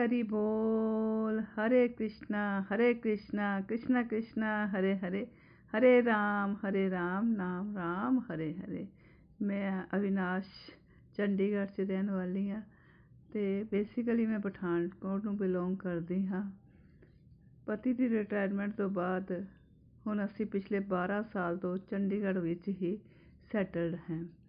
ਹਰੀ ਬੋਲ ਹਰੇ ਕ੍ਰਿਸ਼ਨਾ ਹਰੇ ਕ੍ਰਿਸ਼ਨਾ ਕ੍ਰਿਸ਼ਨਾ ਕ੍ਰਿਸ਼ਨਾ ਹਰੇ ਹਰੇ ਹਰੇ ਰਾਮ ਹਰੇ ਰਾਮ ਨਾਮ ਰਾਮ ਹਰੇ ਹਰੇ ਮੈਂ ਅਵਿਨਾਸ਼ ਚੰਡੀਗੜ੍ਹ 'ਚ ਰਹਿਣ ਵਾਲੀ ਹਾਂ ਅਤੇ ਬੇਸਿਕਲੀ ਮੈਂ ਪਠਾਨਕੋਟ ਨੂੰ ਬਿਲੋਂਗ ਕਰਦੀ ਹਾਂ ਪਤੀ ਦੀ ਰਿਟਾਇਰਮੈਂਟ ਤੋਂ ਬਾਅਦ ਹੁਣ ਅਸੀਂ ਪਿਛਲੇ ਬਾਰ੍ਹਾਂ ਸਾਲ ਤੋਂ ਚੰਡੀਗੜ੍ਹ ਵਿੱਚ ਹੀ ਸੈਟਲਡ ਹੈ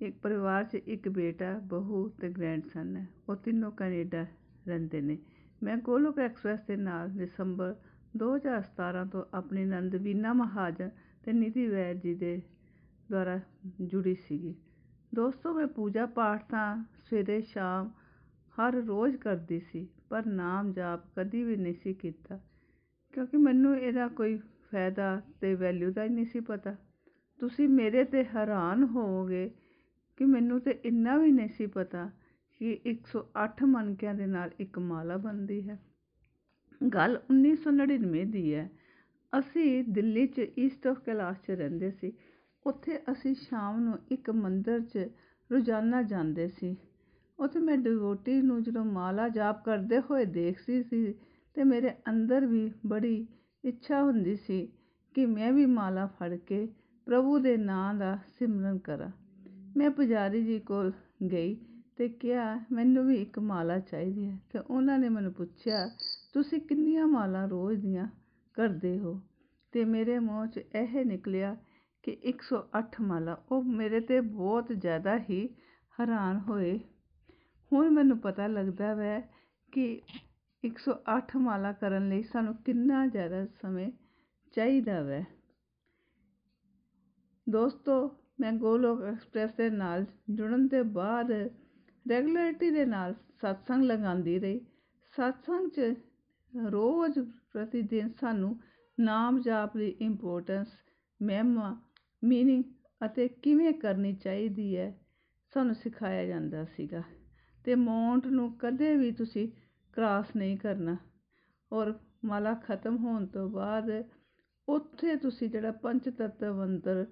ਇੱਕ ਪਰਿਵਾਰ 'ਚ ਇੱਕ ਬੇਟਾ ਬਹੂ ਅਤੇ ਗ੍ਰੈਂਡਸਨ ਹੈ ਉਹ ਤਿੰਨੋਂ ਕੈਨੇਡਾ ਰਹਿੰਦੇ ਨੇ। ਮੈਂ ਗੋਲੋਕ ਐਕਸਪ੍ਰੈਸ ਦੇ ਨਾਲ ਦਸੰਬਰ 2017 ਤੋਂ ਆਪਣੀ ਨੰਦ ਵੀਨਾ ਮਹਾਜਨ ਅਤੇ ਨਿਧੀ ਵੈਦ ਜੀ ਦੇ ਦੁਆਰਾ ਜੁੜੀ ਸੀਗੀ। ਦੋਸਤੋ, ਮੈਂ ਪੂਜਾ ਪਾਠ ਤਾਂ ਸਵੇਰੇ ਸ਼ਾਮ ਹਰ ਰੋਜ਼ ਕਰਦੀ ਸੀ, ਪਰ ਨਾਮ ਜਾਪ ਕਦੀ ਵੀ ਨਹੀਂ ਸੀ ਕੀਤਾ, ਕਿਉਂਕਿ ਮੈਨੂੰ ਇਹਦਾ ਕੋਈ ਫਾਇਦਾ ਅਤੇ ਵੈਲਿਊ ਦਾ ਹੀ ਨਹੀਂ ਸੀ ਪਤਾ। ਤੁਸੀਂ ਮੇਰੇ 'ਤੇ ਹੈਰਾਨ ਹੋਵੋਗੇ ਕਿ ਮੈਨੂੰ ਤਾਂ ਇੰਨਾ ਵੀ ਨਹੀਂ ਸੀ ਪਤਾ ਕਿ 108 ਮਣਕਿਆਂ ਦੇ ਨਾਲ ਇੱਕ ਮਾਲਾ ਬਣਦੀ ਹੈ। ਗੱਲ 1999 ਦੀ ਹੈ। ਅਸੀਂ ਦਿੱਲੀ 'ਚ ਈਸਟ ਆਫ ਕੈਲਾਸ਼ 'ਚ ਰਹਿੰਦੇ ਸੀ। ਉੱਥੇ ਅਸੀਂ ਸ਼ਾਮ ਨੂੰ ਇੱਕ ਮੰਦਰ 'ਚ ਰੋਜ਼ਾਨਾ ਜਾਂਦੇ ਸੀ। ਉੱਥੇ ਮੈਂ ਡਿਵੋਟੀ ਨੂੰ ਜਦੋਂ ਮਾਲਾ ਜਾਪ ਕਰਦੇ ਹੋਏ ਦੇਖਦੀ ਸੀ ਤਾਂ ਮੇਰੇ ਅੰਦਰ ਵੀ ਬੜੀ ਇੱਛਾ ਹੁੰਦੀ ਸੀ ਕਿ ਮੈਂ ਵੀ ਮਾਲਾ ਫੜ ਕੇ ਪ੍ਰਭੂ ਦੇ ਨਾਂ ਦਾ ਸਿਮਰਨ ਕਰਾਂ। ਮੈਂ ਪੁਜਾਰੀ ਜੀ ਕੋਲ ਗਈ ਅਤੇ ਕਿਹਾ, ਮੈਨੂੰ ਵੀ ਇੱਕ ਮਾਲਾ ਚਾਹੀਦੀ ਹੈ। ਅਤੇ ਉਹਨਾਂ ਨੇ ਮੈਨੂੰ ਪੁੱਛਿਆ, ਤੁਸੀਂ ਕਿੰਨੀਆਂ ਮਾਲਾ ਰੋਜ਼ ਦੀਆਂ ਕਰਦੇ ਹੋ? ਅਤੇ ਮੇਰੇ ਮੂੰਹ 'ਚ ਇਹ ਨਿਕਲਿਆ ਕਿ 108 ਮਾਲਾ। ਉਹ ਮੇਰੇ ਤੇ ਬਹੁਤ ਜ਼ਿਆਦਾ ਹੀ ਹੈਰਾਨ ਹੋਏ। ਹੁਣ ਮੈਨੂੰ ਪਤਾ ਲੱਗਦਾ ਵੈ ਕਿ 108 ਮਾਲਾ ਕਰਨ ਲਈ ਸਾਨੂੰ ਕਿੰਨਾ ਜ਼ਿਆਦਾ ਸਮੇਂ ਚਾਹੀਦਾ ਵੈ। ਦੋਸਤੋ ਮੈਂ ਗੋਲੋਕ ਐਕਸਪ੍ਰੈਸ ਦੇ ਨਾਲ ਜੁੜਨ ਦੇ ਬਾਅਦ ਰੈਗੂਲਰਿਟੀ ਦੇ ਨਾਲ ਸਤਸੰਗ ਲਗਾਉਂਦੀ ਰਹੀ। ਸਤਸੰਗ 'ਚ ਰੋਜ਼ ਪ੍ਰਤੀ ਦਿਨ ਸਾਨੂੰ ਨਾਮ ਜਾਪ ਦੀ ਇੰਪੋਰਟੈਂਸ ਮਹਿਮਾ ਮੀਨਿੰਗ ਅਤੇ ਕਿਵੇਂ ਕਰਨੀ ਚਾਹੀਦੀ ਹੈ ਸਾਨੂੰ ਸਿਖਾਇਆ ਜਾਂਦਾ ਸੀਗਾ। ਤੇ ਮੌਂਟ ਨੂੰ ਕਦੇ ਵੀ ਤੁਸੀਂ ਕ੍ਰਾਸ ਨਹੀਂ ਕਰਨਾ। ਔਰ ਮਾਲਾ ਖਤਮ ਹੋਣ ਤੋਂ ਬਾਅਦ ਉੱਥੇ ਤੁਸੀਂ ਜਿਹੜਾ ਪੰਜ ਤੱਤ ਮੰਤਰ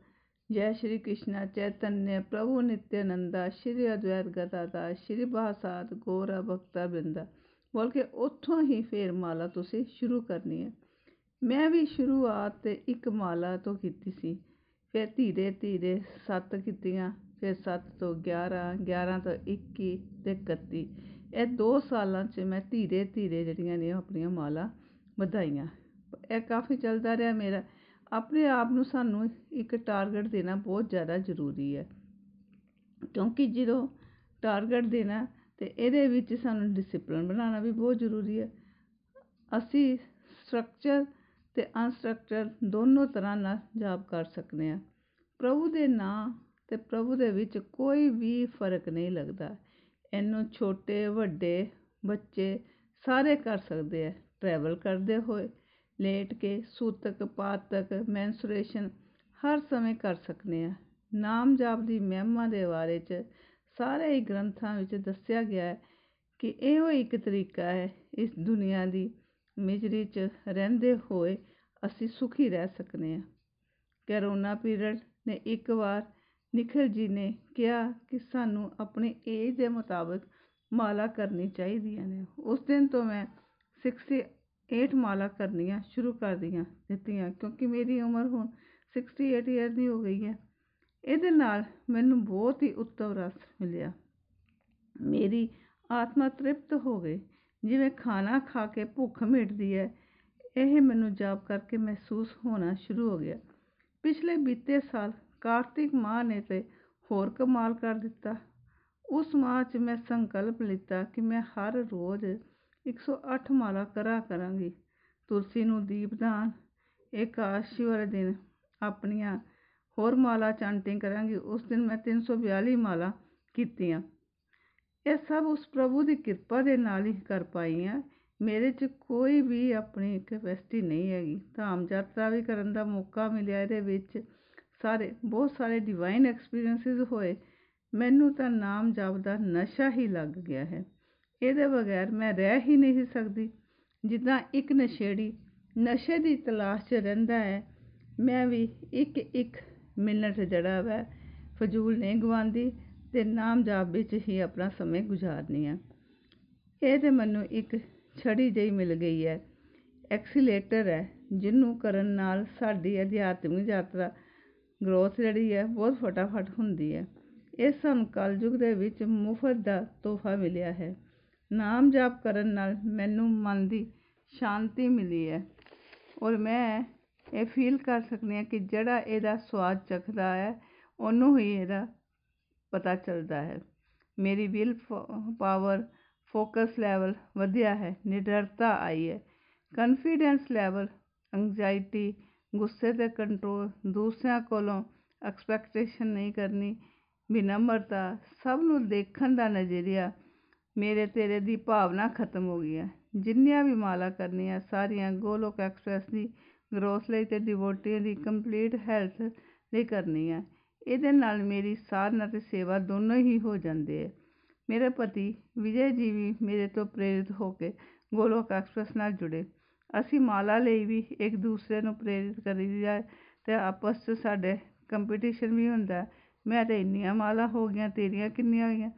ਜੈ ਸ਼੍ਰੀ ਕ੍ਰਿਸ਼ਨਾ ਚੈਤਨਯ, ਪ੍ਰਭੂ ਨਿਤਿਆਨੰਦਾ ਸ਼੍ਰੀ ਅਦਵੈਤ ਗਦਾਦਾ ਸ਼੍ਰੀ ਬਾਸਾਦ ਗੋਰਾ ਭਗਤਾ ਬਿੰਦਾ। ਬੋਲ ਕੇ ਉੱਥੋਂ ਹੀ ਫੇਰ ਮਾਲਾ ਤੁਸੀਂ ਸ਼ੁਰੂ ਕਰਨੀ ਹੈ। ਮੈਂ ਵੀ ਸ਼ੁਰੂਆਤ ਤੇ ਇੱਕ ਮਾਲਾ ਤੋਂ ਕੀਤੀ ਸੀ। ਫਿਰ ਧੀਰੇ ਧੀਰੇ ਸੱਤ ਕੀਤੀਆਂ, ਫਿਰ 7 ਤੋਂ 11 11 ਤੋਂ 21 ਤੇ 31 ਇਹ 2 ਸਾਲਾਂ 'ਚ ਮੈਂ ਧੀਰੇ ਧੀਰੇ ਜਿਹੜੀਆਂ ਨੇ ਆਪਣੀਆਂ ਮਾਲਾ ਵਧਾਈਆਂ। ਇਹ ਕਾਫੀ ਚੱਲਦਾ ਰਿਹਾ ਮੇਰਾ। ਆਪਣੇ ਆਪ ਨੂੰ ਸਾਨੂੰ ਇੱਕ ਟਾਰਗੇਟ ਦੇਣਾ ਬਹੁਤ ਜ਼ਿਆਦਾ ਜ਼ਰੂਰੀ ਹੈ। ਕਿਉਂਕਿ ਜਦੋਂ ਟਾਰਗੇਟ ਦੇਣਾ ਤੇ ਇਹਦੇ ਵਿੱਚ ਸਾਨੂੰ ਡਿਸਪਲਿਨ ਬਣਾਉਣਾ ਵੀ ਬਹੁਤ ਜ਼ਰੂਰੀ ਹੈ। ਅਸੀਂ ਸਟਰਕਚਰ ਤੇ ਅਨਸਟਰਕਚਰ ਦੋਨੋਂ ਤਰ੍ਹਾਂ ਨਾਲ ਜਾਪ ਕਰ ਸਕਦੇ ਹਾਂ। ਪ੍ਰਭੂ ਦੇ ਨਾਂ ਤੇ ਪ੍ਰਭੂ ਦੇ ਵਿੱਚ ਕੋਈ ਵੀ ਫ਼ਰਕ ਨਹੀਂ ਲੱਗਦਾ। ਇਹਨੂੰ ਛੋਟੇ, ਵੱਡੇ ਬੱਚੇ ਸਾਰੇ ਕਰ ਸਕਦੇ ਆ ਟਰੈਵਲ ਕਰਦੇ ਹੋਏ ਲੇਟ ਕੇ ਸੂਤਕ, ਪਾਤਕ, ਮੈਂਸੂਰੇਸ਼ਨ ਹਰ ਸਮੇਂ ਕਰ ਸਕਦੇ ਹਾਂ ਨਾਮ ਜਾਪ ਦੀ ਮਹਿਮਾ ਦੇ ਬਾਰੇ 'ਚ ਸਾਰੇ ਹੀ ਗ੍ਰੰਥਾਂ ਵਿੱਚ ਦੱਸਿਆ ਗਿਆ ਹੈ ਕਿ ਇਹੋ ਇੱਕ ਤਰੀਕਾ ਹੈ, ਇਸ ਦੁਨੀਆ ਦੀ ਮਿਜਰੀ 'ਚ ਰਹਿੰਦੇ ਹੋਏ ਅਸੀਂ ਸੁਖੀ ਰਹਿ ਸਕਦੇ ਹਾਂ ਕਰੋਨਾ ਪੀਰੀਅਡ ਨੇ ਇੱਕ ਵਾਰ ਨਿਖਿਲ ਜੀ ਨੇ ਕਿਹਾ ਕਿ ਸਾਨੂੰ ਆਪਣੀ ਏਜ ਦੇ ਮੁਤਾਬਕ ਮਾਲਾ ਕਰਨੀ ਚਾਹੀਦੀਆਂ ਨੇ ਉਸ ਦਿਨ ਤੋਂ ਮੈਂ 68 ਮਾਲਾ ਕਰਨੀਆਂ, ਸ਼ੁਰੂ ਕਰ ਦੀਆਂ, ਦਿੱਤੀਆਂ, ਕਿਉਂਕਿ ਮੇਰੀ ਉਮਰ ਹੁਣ ਸਿਕਸਟੀ ਏਟ ਈਅਰ ਦੀ ਹੋ ਗਈ ਹੈ। ਇਹਦੇ ਨਾਲ ਮੈਨੂੰ ਬਹੁਤ ਹੀ ਉੱਤਮ ਰਸ ਮਿਲਿਆ। ਮੇਰੀ ਆਤਮਾ ਤ੍ਰਿਪਤ ਹੋ ਗਈ। ਜਿਵੇਂ ਖਾਣਾ ਖਾ ਕੇ ਭੁੱਖ ਮਿਟਦੀ ਹੈ, ਇਹ ਮੈਨੂੰ ਜਾਪ ਕਰਕੇ ਮਹਿਸੂਸ ਹੋਣਾ ਸ਼ੁਰੂ ਹੋ ਗਿਆ। ਪਿਛਲੇ ਬੀਤੇ ਸਾਲ ਕਾਰਤਿਕ ਮਾਹ ਨੇ ਤੇ ਹੋਰ ਕਮਾਲ ਕਰ ਦਿੱਤਾ। ਉਸ ਮਾਹ 'ਚ ਮੈਂ ਸੰਕਲਪ ਲਿੱਤਾ ਕਿ ਮੈਂ ਹਰ ਰੋਜ਼ 108 ਮਾਲਾ ਕਰਾ ਕਰਾਂਗੀ। ਤੁਲਸੀ ਨੂੰ ਦੀਪਦਾਨ ਏਕਾਸ਼ੀ ਵਾਲੇ ਦਿਨ। ਆਪਣੀਆਂ ਹੋਰ ਮਾਲਾ ਚਾਂਟਿੰਗ ਕਰਾਂਗੀ। ਉਸ ਦਿਨ ਮੈਂ 342 ਮਾਲਾ ਕੀਤੀਆਂ। ਇਹ ਸਭ ਉਸ ਪ੍ਰਭੂ ਦੀ ਕਿਰਪਾ ਦੇ ਨਾਲ ਹੀ ਕਰ ਪਾਈ ਹਾਂ ਮੇਰੇ 'ਚ ਕੋਈ ਵੀ ਆਪਣੀ ਕੈਪੈਸਿਟੀ ਨਹੀਂ ਹੈਗੀ। ਧਾਮ ਯਾਤਰਾ ਵੀ ਕਰਨ ਦਾ ਮੌਕਾ ਮਿਲਿਆ। ਇਹਦੇ ਵਿੱਚ ਸਾਰੇ, ਬਹੁਤ ਸਾਰੇ ਡਿਵਾਈਨ ਐਕਸਪੀਰੀਐਂਸਿਸ ਹੋਏ। ਮੈਨੂੰ ਤਾਂ ਨਾਮ ਜਪ ਦਾ ਨਸ਼ਾ ਹੀ ਲੱਗ ਗਿਆ ਹੈ। ਇਹਦੇ ਬਗੈਰ ਮੈਂ ਰਹਿ ਹੀ ਨਹੀਂ ਸਕਦੀ। ਜਿੱਦਾਂ ਇੱਕ ਨਸ਼ੇੜੀ ਨਸ਼ੇ ਦੀ ਤਲਾਸ਼ 'ਚ ਰਹਿੰਦਾ ਹੈ, ਮੈਂ ਵੀ ਇੱਕ ਇੱਕ ਮਿੰਟ ਜਿਹੜਾ ਵੈ। ਫਜ਼ੂਲ ਨਹੀਂ ਗਵਾਉਂਦੀ ਤੇ ਨਾਮ ਜਾਪ ਵਿੱਚ ਹੀ ਆਪਣਾ ਸਮੇਂ ਗੁਜ਼ਾਰਨੀ ਆ ਇਹ ਤੇ ਮੈਨੂੰ ਇੱਕ ਛੜੀ ਜਿਹੀ ਮਿਲ ਗਈ ਹੈ। ਐਕਸੀਲੇਟਰ ਹੈ, ਜਿਹਨੂੰ ਕਰਨ ਨਾਲ ਸਾਡੀ ਅਧਿਆਤਮਿਕ ਯਾਤਰਾ ਗਰੋਥ ਜਿਹੜੀ ਹੈ, ਬਹੁਤ ਫਟਾਫਟ ਹੁੰਦੀ ਹੈ। ਇਹ ਸਾਨੂੰ ਕਲਯੁਗ ਦੇ ਵਿੱਚ ਮੁਫਤ ਦਾ ਤੋਹਫਾ ਮਿਲਿਆ ਹੈ। ਨਾਮ ਜਾਪ ਕਰਨ ਨਾਲ ਮੈਨੂੰ ਮਨ ਦੀ ਸ਼ਾਂਤੀ ਮਿਲੀ ਹੈ। ਔਰ ਮੈਂ ਇਹ ਫੀਲ ਕਰ ਸਕਦੀ ਹਾਂ ਕਿ ਜਿਹੜਾ ਇਹਦਾ ਸਵਾਦ ਚੱਖਦਾ ਹੈ, ਉਹਨੂੰ ਹੀ ਇਹਦਾ ਪਤਾ ਚੱਲਦਾ ਹੈ। ਮੇਰੀ ਵਿਲ ਪਾਵਰ ਫੋਕਸ ਲੈਵਲ ਵਧਿਆ ਹੈ, ਨਿਡਰਤਾ ਆਈ ਹੈ। ਕਨਫੀਡੈਂਸ ਲੈਵਲ ਐਂਗਜ਼ਾਇਟੀ ਗੁੱਸੇ ਤੇ ਕੰਟਰੋਲ ਦੂਸਰਿਆਂ ਕੋਲੋਂ ਐਕਸਪੈਕਟੇਸ਼ਨ ਨਹੀਂ ਕਰਨੀ ਵਿਨਮਰਤਾ ਸਭ ਨੂੰ ਦੇਖਣ ਦਾ ਨਜ਼ਰੀਆ ਮੇਰੇ ਤੇਰੇ ਦੀ ਭਾਵਨਾ ਖਤਮ ਹੋ ਗਈ ਹੈ। ਜਿੰਨੀਆਂ ਵੀ ਮਾਲਾ ਕਰਨੀਆਂ, ਸਾਰੀਆਂ ਗੋਲੋਕ ਐਕਸਪ੍ਰੈਸ ਦੀ ਗਰੋਥ ਲਈ ਅਤੇ ਡਿਵੋਟੀਆਂ ਦੀ ਕੰਪਲੀਟ ਹੈਲਥ ਲਈ ਕਰਨੀ ਹੈ ਇਹਦੇ ਨਾਲ ਮੇਰੀ ਸਾਧਨਾ ਅਤੇ ਸੇਵਾ ਦੋਨੋਂ ਹੀ ਹੋ ਜਾਂਦੇ ਹੈ। ਮੇਰੇ ਪਤੀ ਵਿਜੇ ਜੀ ਵੀ ਮੇਰੇ ਤੋਂ ਪ੍ਰੇਰਿਤ ਹੋ ਕੇ ਗੋਲੋਕ ਐਕਸਪ੍ਰੈਸ ਨਾਲ ਜੁੜੇ। ਅਸੀਂ ਮਾਲਾ ਲਈ ਵੀ ਇੱਕ ਦੂਸਰੇ ਨੂੰ ਪ੍ਰੇਰਿਤ ਕਰੀਦਾ ਅਤੇ ਆਪਸ 'ਚ ਸਾਡੇ ਕੰਪੀਟੀਸ਼ਨ ਵੀ ਹੁੰਦਾ ਮੈਂ ਤਾਂ ਇੰਨੀਆਂ ਮਾਲਾ ਹੋ ਗਈਆਂ, ਤੇਰੀਆਂ ਕਿੰਨੀਆਂ ਹੋਈਆਂ।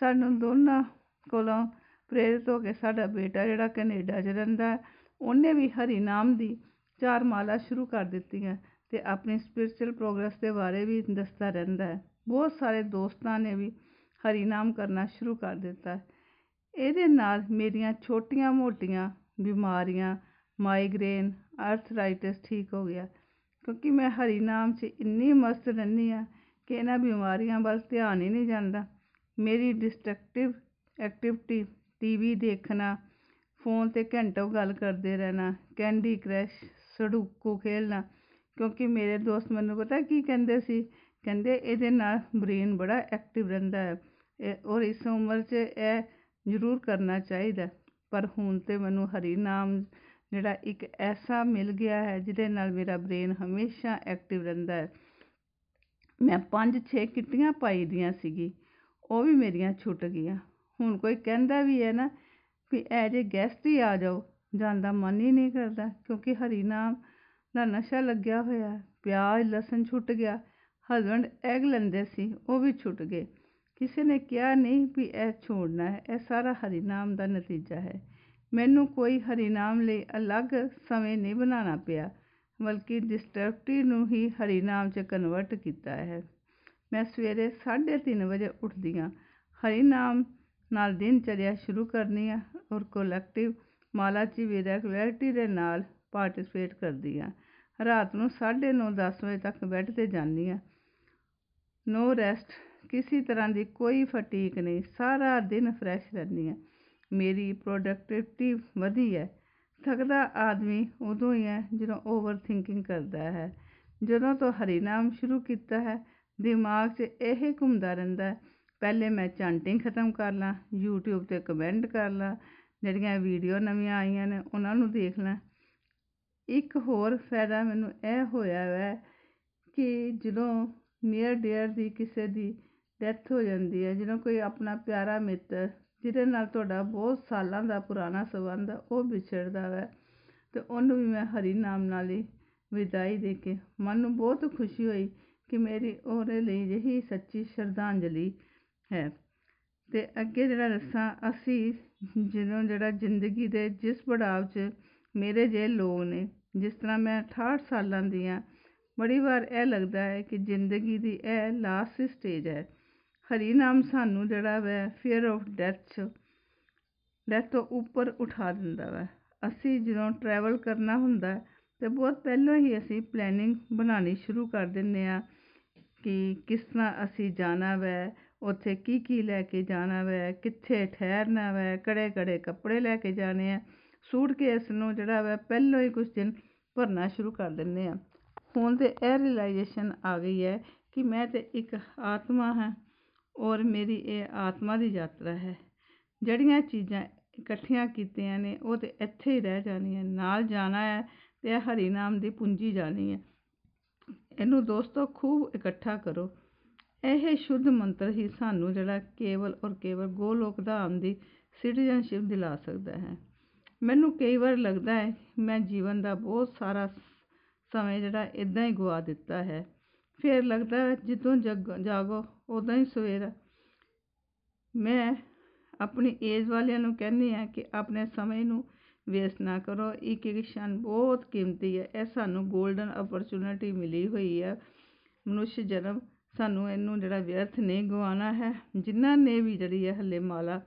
ਸਾਨੂੰ ਦੋਨਾਂ ਕੋਲੋਂ ਪ੍ਰੇਰਿਤ ਹੋ ਕੇ ਸਾਡਾ ਬੇਟਾ ਜਿਹੜਾ ਕੈਨੇਡਾ 'ਚ ਰਹਿੰਦਾ ਉਹਨੇ ਵੀ ਹਰੀ ਨਾਮ ਦੀ ਚਾਰ ਮਾਲਾ ਸ਼ੁਰੂ ਕਰ ਦਿੱਤੀ ਹੈ ਅਤੇ ਆਪਣੀ ਸਪਿਰਚੁਅਲ ਪ੍ਰੋਗਰੈਸ ਦੇ ਬਾਰੇ ਵੀ ਦੱਸਦਾ ਰਹਿੰਦਾ ਹੈ। ਬਹੁਤ ਸਾਰੇ ਦੋਸਤਾਂ ਨੇ ਵੀ ਹਰੀ ਨਾਮ ਕਰਨਾ ਸ਼ੁਰੂ ਕਰ ਦਿੱਤਾ ਇਹਦੇ ਨਾਲ ਮੇਰੀਆਂ ਛੋਟੀਆਂ ਮੋਟੀਆਂ ਬਿਮਾਰੀਆਂ ਮਾਈਗ੍ਰੇਨ ਆਰਥਰਾਈਟਿਸ ਠੀਕ ਹੋ ਗਿਆ, ਕਿਉਂਕਿ ਮੈਂ ਹਰੀ ਨਾਮ 'ਚ ਇੰਨੀ ਮਸਤ ਰਹਿੰਦੀ ਹਾਂ ਕਿ ਇਹਨਾਂ ਬਿਮਾਰੀਆਂ ਵੱਲ ਧਿਆਨ ਹੀ ਨਹੀਂ ਜਾਂਦਾ। ਮੇਰੀ ਡਿਸਟਰਕਟਿਵ ਐਕਟੀਵਿਟੀ ਟੀਵੀ ਦੇਖਣਾ ਫੋਨ ਤੇ ਘੰਟੋਂ ਗੱਲ ਕਰਦੇ ਰਹਿਣਾ ਕੈਂਡੀ ਕ੍ਰਸ਼ ਸੜੂਕੂ ਖੇਡਣਾ ਕਿਉਂਕਿ ਮੇਰੇ ਦੋਸਤ ਮੈਨੂੰ ਪਤਾ ਕੀ ਕਹਿੰਦੇ ਸੀ? ਕਹਿੰਦੇ ਇਹਦੇ ਨਾਲ ਬ੍ਰੇਨ ਬੜਾ ਐਕਟਿਵ ਰਹਿੰਦਾ ਹੈ। ਇਹ ਔਰ ਇਸ ਉਮਰ 'ਚ ਇਹ ਜ਼ਰੂਰ ਕਰਨਾ ਚਾਹੀਦਾ ਪਰ ਹੁਣ ਤਾਂ ਮੈਨੂੰ ਹਰੀ ਨਾਮ ਜਿਹੜਾ ਇੱਕ ਐਸਾ ਮਿਲ ਗਿਆ ਹੈ ਜਿਹਦੇ ਨਾਲ ਮੇਰਾ ਬ੍ਰੇਨ ਹਮੇਸ਼ਾ ਐਕਟਿਵ ਰਹਿੰਦਾ ਹੈ। ਮੈਂ ਪੰਜ ਛੇ ਕਿੱਟੀਆਂ ਪਾਈ ਦੀਆਂ ਸੀਗੀ, ਉਹ ਵੀ ਮੇਰੀਆਂ ਛੁੱਟ ਗਈਆਂ। ਹੁਣ ਕੋਈ ਕਹਿੰਦਾ ਵੀ ਹੈ ਨਾ ਵੀ ਐਜ ਏ ਗੈਸਟ ਹੀ ਆ ਜਾਓ, ਜਾਣ ਦਾ ਮਨ ਹੀ ਨਹੀਂ ਕਰਦਾ, ਕਿਉਂਕਿ ਹਰੀ ਨਾਮ ਦਾ ਨਸ਼ਾ ਲੱਗਿਆ ਹੋਇਆ, ਪਿਆਜ਼, ਲਸਣ ਛੁੱਟ ਗਿਆ ਹਸਬੈਂਡ ਐਗ ਲੈਂਦੇ ਸੀ, ਉਹ ਵੀ ਛੁੱਟ ਗਏ। ਕਿਸੇ ਨੇ ਕਿਹਾ ਨਹੀਂ ਵੀ ਇਹ ਛੋੜਨਾ ਹੈ, ਇਹ ਸਾਰਾ ਹਰੀ ਨਾਮ ਦਾ ਨਤੀਜਾ ਹੈ। ਮੈਨੂੰ ਕੋਈ ਹਰੀ ਨਾਮ ਲਈ ਅਲੱਗ ਸਮੇਂ ਨਹੀਂ ਬਣਾਉਣਾ ਪਿਆ, ਬਲਕਿ ਡਿਸਟਰਬਟੀ ਨੂੰ ਹੀ ਹਰੀ ਨਾਮ 'ਚ ਕਨਵਰਟ ਕੀਤਾ ਹੈ। ਮੈਂ ਸਵੇਰੇ 3:30 ਵਜੇ ਉੱਠਦੀ ਹਾਂ, ਹਰੀ ਨਾਮ ਨਾਲ ਦਿਨਚਰਿਆ ਸ਼ੁਰੂ ਕਰਨੀ ਆ ਔਰ ਕੋਲੈਕਟਿਵ ਮਾਲਾ 'ਚ ਵੀ ਰੈਗੂਲੈਰਿਟੀ ਦੇ ਨਾਲ ਪਾਰਟੀਸਪੇਟ ਕਰਦੀ ਆ। ਰਾਤ ਨੂੰ 9:30 10 ਵਜੇ ਤੱਕ ਬੈੱਡ ਤੇ ਜਾਂਦੀ ਆ। ਨੋ ਰੈਸਟ ਕਿਸੇ ਤਰ੍ਹਾਂ ਦੀ ਕੋਈ ਫਟੀਕ ਨਹੀਂ, ਸਾਰਾ ਦਿਨ ਫਰੈਸ਼ ਰਹਿੰਦੀ ਆ। ਮੇਰੀ ਪ੍ਰੋਡਕਟਿਵਿਟੀ ਵਧੀ ਹੈ ਥਕਦਾ ਆਦਮੀ ਉਦੋਂ ਹੀ ਹੈ ਜਦੋਂ ਓਵਰ ਥਿੰਕਿੰਗ ਕਰਦਾ ਹੈ। ਜਦੋਂ ਤੋਂ ਹਰੀਨਾਮ ਸ਼ੁਰੂ ਕੀਤਾ ਹੈ, ਦਿਮਾਗ 'ਚ ਇਹ ਘੁੰਮਦਾ ਰਹਿੰਦਾ ਹੈ ਪਹਿਲੇ ਮੈਂ ਚਾਂਟਿੰਗ ਖਤਮ ਕਰ ਲਾਂ, YouTube ਤੇ ਕਮੈਂਟ ਕਰ ਲਾਂ, ਜਿਹੜੀਆਂ ਵੀਡੀਓ ਨਵੀਆਂ ਆਈਆਂ ਨੇ ਉਹਨਾਂ ਨੂੰ ਦੇਖ ਲਾਂ। ਇੱਕ ਹੋਰ ਫਾਇਦਾ ਮੈਨੂੰ ਇਹ ਹੋਇਆ ਹੈ ਕਿ ਜਦੋਂ ਨੀਅਰ ਡੀਅਰ ਦੀ ਕਿਸੇ ਦੀ ਡੈਥ ਹੋ ਜਾਂਦੀ ਹੈ, ਜਦੋਂ ਕੋਈ ਆਪਣਾ ਪਿਆਰਾ ਮਿੱਤਰ ਜਿਹਦੇ ਨਾਲ ਤੁਹਾਡਾ ਬਹੁਤ ਸਾਲਾਂ ਦਾ ਪੁਰਾਣਾ ਸੰਬੰਧ ਆ ਉਹ ਵਿਛੜਦਾ ਵੈ, ਤੇ ਉਹਨੂੰ ਵੀ ਮੈਂ ਹਰੀ ਨਾਮ ਨਾਲ ਹੀ ਵਿਦਾਈ ਦੇ ਕੇ ਮਨ ਨੂੰ ਬਹੁਤ ਖੁਸ਼ੀ ਹੋਈ ਕਿ ਮੇਰੀ ਉਹਦੇ ਲਈ ਜਿਹੀ ਸੱਚੀ ਸ਼ਰਧਾਂਜਲੀ ਹੈ। ਅਤੇ ਅੱਗੇ ਜਿਹੜਾ ਦੱਸਾਂ ਅਸੀਂ ਜਦੋਂ ਜਿਹੜਾ ਜ਼ਿੰਦਗੀ ਦੇ ਜਿਸ ਪੜਾਵ 'ਚ ਮੇਰੇ ਜਿਹੇ ਲੋਕ ਨੇ, ਜਿਸ ਤਰ੍ਹਾਂ ਮੈਂ 68 ਸਾਲਾਂ ਦੀ ਹਾਂ ਬੜੀ ਵਾਰ ਇਹ ਲੱਗਦਾ ਹੈ ਕਿ ਜ਼ਿੰਦਗੀ ਦੀ ਇਹ ਲਾਸਟ ਸਟੇਜ ਹੈ। ਹਰੀ ਨਾਮ ਸਾਨੂੰ ਜਿਹੜਾ ਵੈ ਫੀਅਰ ਆਫ ਡੈਥ 'ਚ ਡੈਥ ਤੋਂ ਉੱਪਰ ਉਠਾ ਦਿੰਦਾ ਵੈ। ਅਸੀਂ ਜਦੋਂ ਟਰੈਵਲ ਕਰਨਾ ਹੁੰਦਾ, ਤਾਂ ਬਹੁਤ ਪਹਿਲਾਂ ਹੀ ਅਸੀਂ ਪਲੈਨਿੰਗ ਬਣਾਉਣੀ ਸ਼ੁਰੂ ਕਰ ਦਿੰਦੇ ਹਾਂ ਕਿ ਕਿਸ ਤਰ੍ਹਾਂ ਅਸੀਂ ਜਾਣਾ ਵੈ ਉੱਥੇ ਕੀ ਕੀ ਲੈ ਕੇ ਜਾਣਾ ਵੈ, ਕਿੱਥੇ ਠਹਿਰਨਾ ਵੈ, ਕੜੇ ਕੜੇ ਕੱਪੜੇ ਲੈ ਕੇ ਜਾਣੇ ਆ। ਸੂਟਕੇਸ ਨੂੰ ਜਿਹੜਾ ਵੈ, ਪਹਿਲੋਂ ਹੀ ਕੁਛ ਦਿਨ ਭਰਨਾ ਸ਼ੁਰੂ ਕਰ ਦਿੰਦੇ ਹਾਂ ਹੁਣ ਤਾਂ ਇਹ ਰਿਲਾਈਜੇਸ਼ਨ ਆ ਗਈ ਹੈ ਕਿ ਮੈਂ ਤਾਂ ਇੱਕ ਆਤਮਾ ਹਾਂ ਔਰ ਮੇਰੀ ਇਹ ਆਤਮਾ ਦੀ ਯਾਤਰਾ ਹੈ। ਜਿਹੜੀਆਂ ਚੀਜ਼ਾਂ ਇਕੱਠੀਆਂ ਕੀਤੀਆਂ ਨੇ, ਉਹ ਤਾਂ ਇੱਥੇ ਹੀ ਰਹਿ ਜਾਣੀਆਂ, ਨਾਲ ਜਾਣਾ ਹੈ ਤੇ ਹਰੀ ਨਾਮ ਦੀ ਪੂੰਜੀ ਜਾਣੀ ਹੈ। ਇਹਨੂੰ ਦੋਸਤੋ ਖੂਬ ਇਕੱਠਾ ਕਰੋ। ਇਹ ਸ਼ੁੱਧ ਮੰਤਰ ਹੀ ਸਾਨੂੰ ਜਿਹੜਾ ਕੇਵਲ ਔਰ ਕੇਵਲ ਗੋਲੋਕ ਧਾਮ ਦੀ ਸਿਟੀਜ਼ਨਸ਼ਿਪ ਦਿਲਾ ਸਕਦਾ ਹੈ। ਮੈਨੂੰ ਕਈ ਵਾਰ ਲੱਗਦਾ ਹੈ, ਮੈਂ ਜੀਵਨ ਦਾ ਬਹੁਤ ਸਾਰਾ ਸਮੇਂ ਜਿਹੜਾ ਇੱਦਾਂ ਹੀ ਗਵਾ ਦਿੱਤਾ ਹੈ। ਫਿਰ ਲੱਗਦਾ ਜਦੋਂ ਜਗ, ਜਾਗੋ ਉਦਾਂ ਹੀ ਸਵੇਰਾ ਮੈਂ ਆਪਣੀ ਏਜ ਵਾਲਿਆਂ ਨੂੰ ਕਹਿੰਦੀ ਹਾਂ ਕਿ ਆਪਣੇ ਸਮੇਂ ਨੂੰ ਵੇਸਟ ਨਾ ਕਰੋ। ਇੱਕ ਇੱਕ ਸ਼ਨ ਬਹੁਤ ਕੀਮਤੀ ਹੈ। ਇਹ ਸਾਨੂੰ ਗੋਲਡਨ ਅਪਰਚੂਨਿਟੀ ਮਿਲੀ ਹੋਈ ਹੈ। ਮਨੁੱਖ ਜਨਮ ਸਾਨੂੰ ਇਹਨੂੰ ਜਿਹੜਾ ਵਿਅਰਥ ਨਹੀਂ ਗਵਾਉਣਾ ਹੈ, ਜਿਨ੍ਹਾਂ ਨੇ ਵੀ ਜਿਹੜੀ ਹੈ ਹੱਲੇ ਮਾਲਾ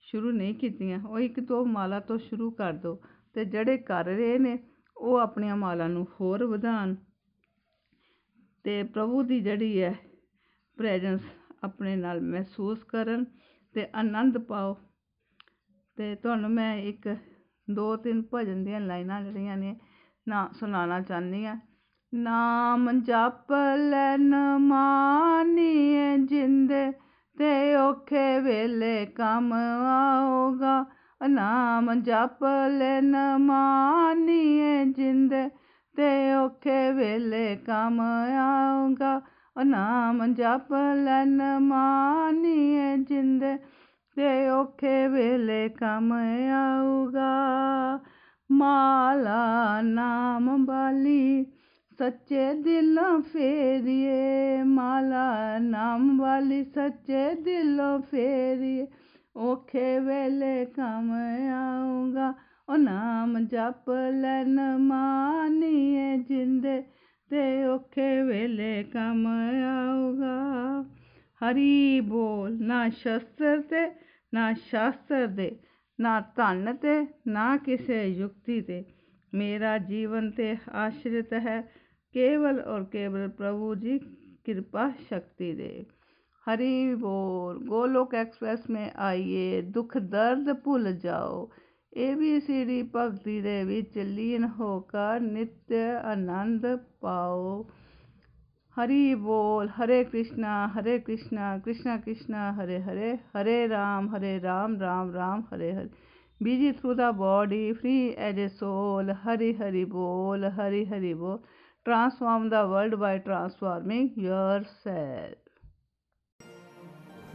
ਸ਼ੁਰੂ ਨਹੀਂ ਕੀਤੀਆਂ, ਉਹ ਇੱਕ ਦੋ ਮਾਲਾ ਤੋਂ ਸ਼ੁਰੂ ਕਰ ਦਿਓ ਤੇ ਜਿਹੜੇ ਕਰ ਰਹੇ ਨੇ, ਉਹ ਆਪਣੀਆਂ ਮਾਲਾ ਨੂੰ ਹੋਰ ਵਧਾਣ ਤੇ ਪ੍ਰਭੂ ਦੀ ਜਿਹੜੀ ਹੈ ਪ੍ਰੈਜ਼ੈਂਸ ਆਪਣੇ ਨਾਲ ਮਹਿਸੂਸ ਕਰਨ ਤੇ ਆਨੰਦ ਪਾਓ। ਤੇ ਤੁਹਾਨੂੰ ਮੈਂ ਇੱਕ ਦੋ ਤਿੰਨ ਭਜਨ ਦੀਆਂ ਲਾਈਨਾਂ ਜਿਹੜੀਆਂ ਨੇ ਨਾ ਸੁਣਾਉਣਾ ਚਾਹੁੰਦੀ ਆ ਨਾਮ ਜਪ ਲੈਨ ਮਾਨੀਏ ਜਿੰਦੇ ਤੇ ਔਖੇ ਵੇਲੇ ਕੰਮ ਆਉਗਾ ਨਾਮ ਜਪ ਲੈਨ ਮਾਨੀਏ ਜਿੰਦੇ ਤੇ ਔਖੇ ਵੇਲੇ ਕੰਮ ਆਉਗਾ ਨਾਮ ਜਪ ਲੈਨ ਮਾਨੀਏ ਜਿੰਦੇ ਤੇ ਔਖੇ ਵੇਲੇ ਕੰਮ ਆਊਗਾ ਮਾਲਾ ਨਾਮ ਵਾਲੀ ਸੱਚੇ ਦਿਲੋਂ ਫੇਰੀਏ ਮਾਲਾ ਨਾਮ ਵਾਲੀ ਸੱਚੇ ਦਿਲੋਂ ਫੇਰੀਏ ਔਖੇ ਵੇਲੇ ਕੰਮ ਆਊਗਾ ਉਹ ਨਾਮ ਜਪ ਲੈਨ ਮਾਨੀਏ ਜਿੰਦੇ ਤੇ ਔਖੇ ਵੇਲੇ ਕੰਮ ਆਊਗਾ ਹਰੀ ਬੋਲ ਨਾ ਸ਼ਸਤਰ ਤੇ ਨਾ ਸ਼ਾਸਤਰ ਦੇ ਨਾ ਧਨ ਤੇ ਨਾ ਕਿਸੇ ਯੁਕਤੀ ਤੇ ਮੇਰਾ ਜੀਵਨ ਤੇ ਆਸ਼ਰਿਤ ਹੈ केवल और केवल प्रभु जी कृपा शक्ति दे। हरि बोल गोलोक एक्सप्रेस में आइए, दुख दर्द भुल जाओ। ए बी सी डी भगती दे लीन होकर नित्य आनंद पाओ। हरि बोल Hare Krishna Hare Krishna Krishna Krishna, Hare Hare Hare Ram Hare Ram Ram Ram, Hare Hare. Busy through the body free as a soul Hari Hari बोल, हरी हरि बोल। Transform the world by transforming yourself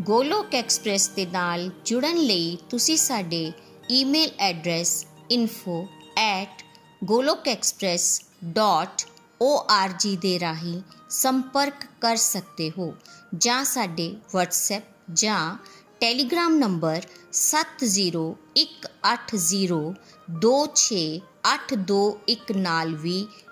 Golok express ਦੇ ਨਾਲ ਜੁੜਨ ਲਈ ਤੁਸੀਂ ਸਾਡੇ email address info@golokexpress.org ਦੇ ਰਾਹੀਂ ਸੰਪਰਕ ਕਰ ਸਕਦੇ ਹੋ ਜਾਂ ਸਾਡੇ WhatsApp ਜਾਂ ਟੈਲੀਗ੍ਰਾਮ ਨੰਬਰ 7018026821 ਨਾਲ ਵੀ